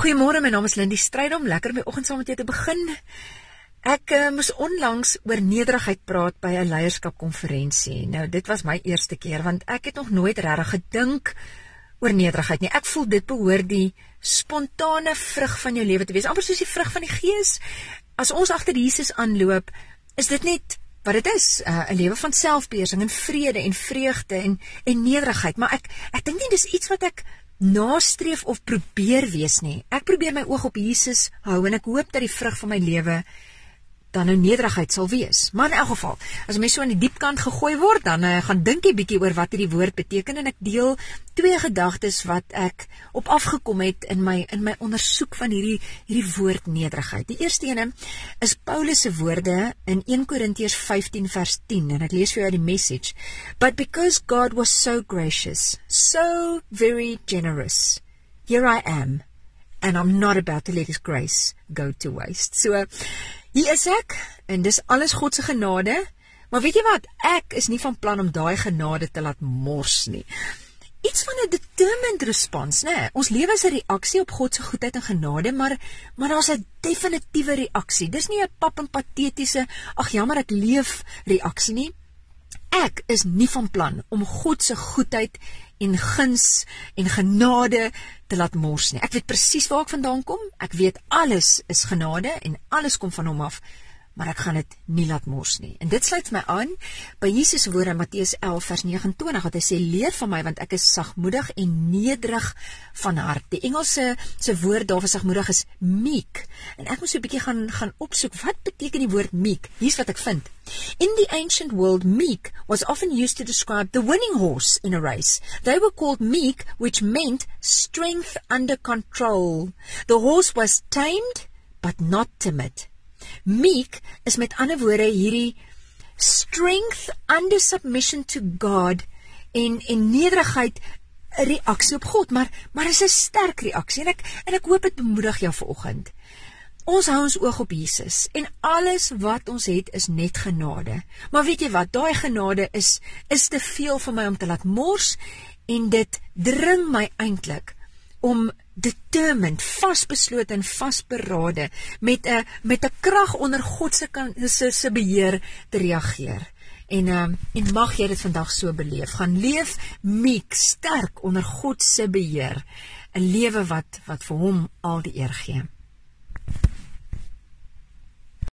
Goeiemôre, my naam is Lindie Strydom. Lekker om die oggend saam met jou te begin. Ek uh, moes onlangs oor nederigheid praat by 'n leierskapkonferensie. Nou, dit was my eerste keer want ek het nog nooit regtig gedink oor nederigheid nie. Ek voel dit behoort die spontane vrug van jou lewe te wees, amper soos die vrug van die Gees. As ons agter Jesus aanloop, is dit net wat dit is, uh, 'n lewe van selfbeheersing en vrede en vreugde en en nederigheid, maar ek ek dink nie dis iets wat ek nastreef of probeer wees nie. Ek probeer my oog op Jesus hou en ek hoop dat die vrug van my lewe dan nou nederigheid sal wees. Maar in elk geval, as mens so aan die diep kant gegooi word, dan uh, gaan dink jy bietjie oor wat hierdie woord beteken en ek deel twee gedagtes wat ek op afgekom het in my in my ondersoek van hierdie hierdie woord nederigheid. Die eerste ene is Paulus se woorde in 1 Korintiërs 15 vers 10 en ek lees vir jou uit die message. But because God was so gracious, so very generous, here I am and I'm not about to let his grace go to waste. So Hier is ek en dis alles God se genade. Maar weet jy wat? Ek is nie van plan om daai genade te laat mors nie. Iets van 'n determined response, né? Ons lewe is 'n reaksie op God se goedheid en genade, maar maar daar's 'n definitiewe reaksie. Dis nie 'n pap en patetiese, ag jammer ek leef reaksie nie. Ek is nie van plan om God se goedheid en guns en genade te laat mors nie. Ek weet presies waar ek vandaan kom. Ek weet alles is genade en alles kom van hom af maar ek gaan dit nie laat mors nie. En dit sluit my aan by Jesus se woorde in Matteus 11 vers 29 wat hy sê leer van my want ek is sagmoedig en nederig van hart. Die Engelse se woord daar vir sagmoedig is meek. En ek moet so 'n bietjie gaan gaan opsoek wat beteken die woord meek. Hier's wat ek vind. In the ancient world meek was often used to describe the winning horse in a race. They were called meek which meant strength under control. The horse was tamed but not timid. Meek is met ander woorde hierdie strength under submission to God en en nederigheid 'n reaksie op God, maar maar is 'n sterk reaksie en ek en ek hoop dit bemoedig jou vanoggend. Ons hou ons oog op Jesus en alles wat ons het is net genade. Maar weet jy wat? Daai genade is is te veel vir my om te laat mors en dit dring my eintlik om determined, vasbeslote en vasberade met 'n met 'n krag onder God se se se beheer te reageer. En um, en mag jy dit vandag so beleef. Gaan leef meek, sterk onder God se beheer. 'n Lewe wat wat vir hom al die eer gee.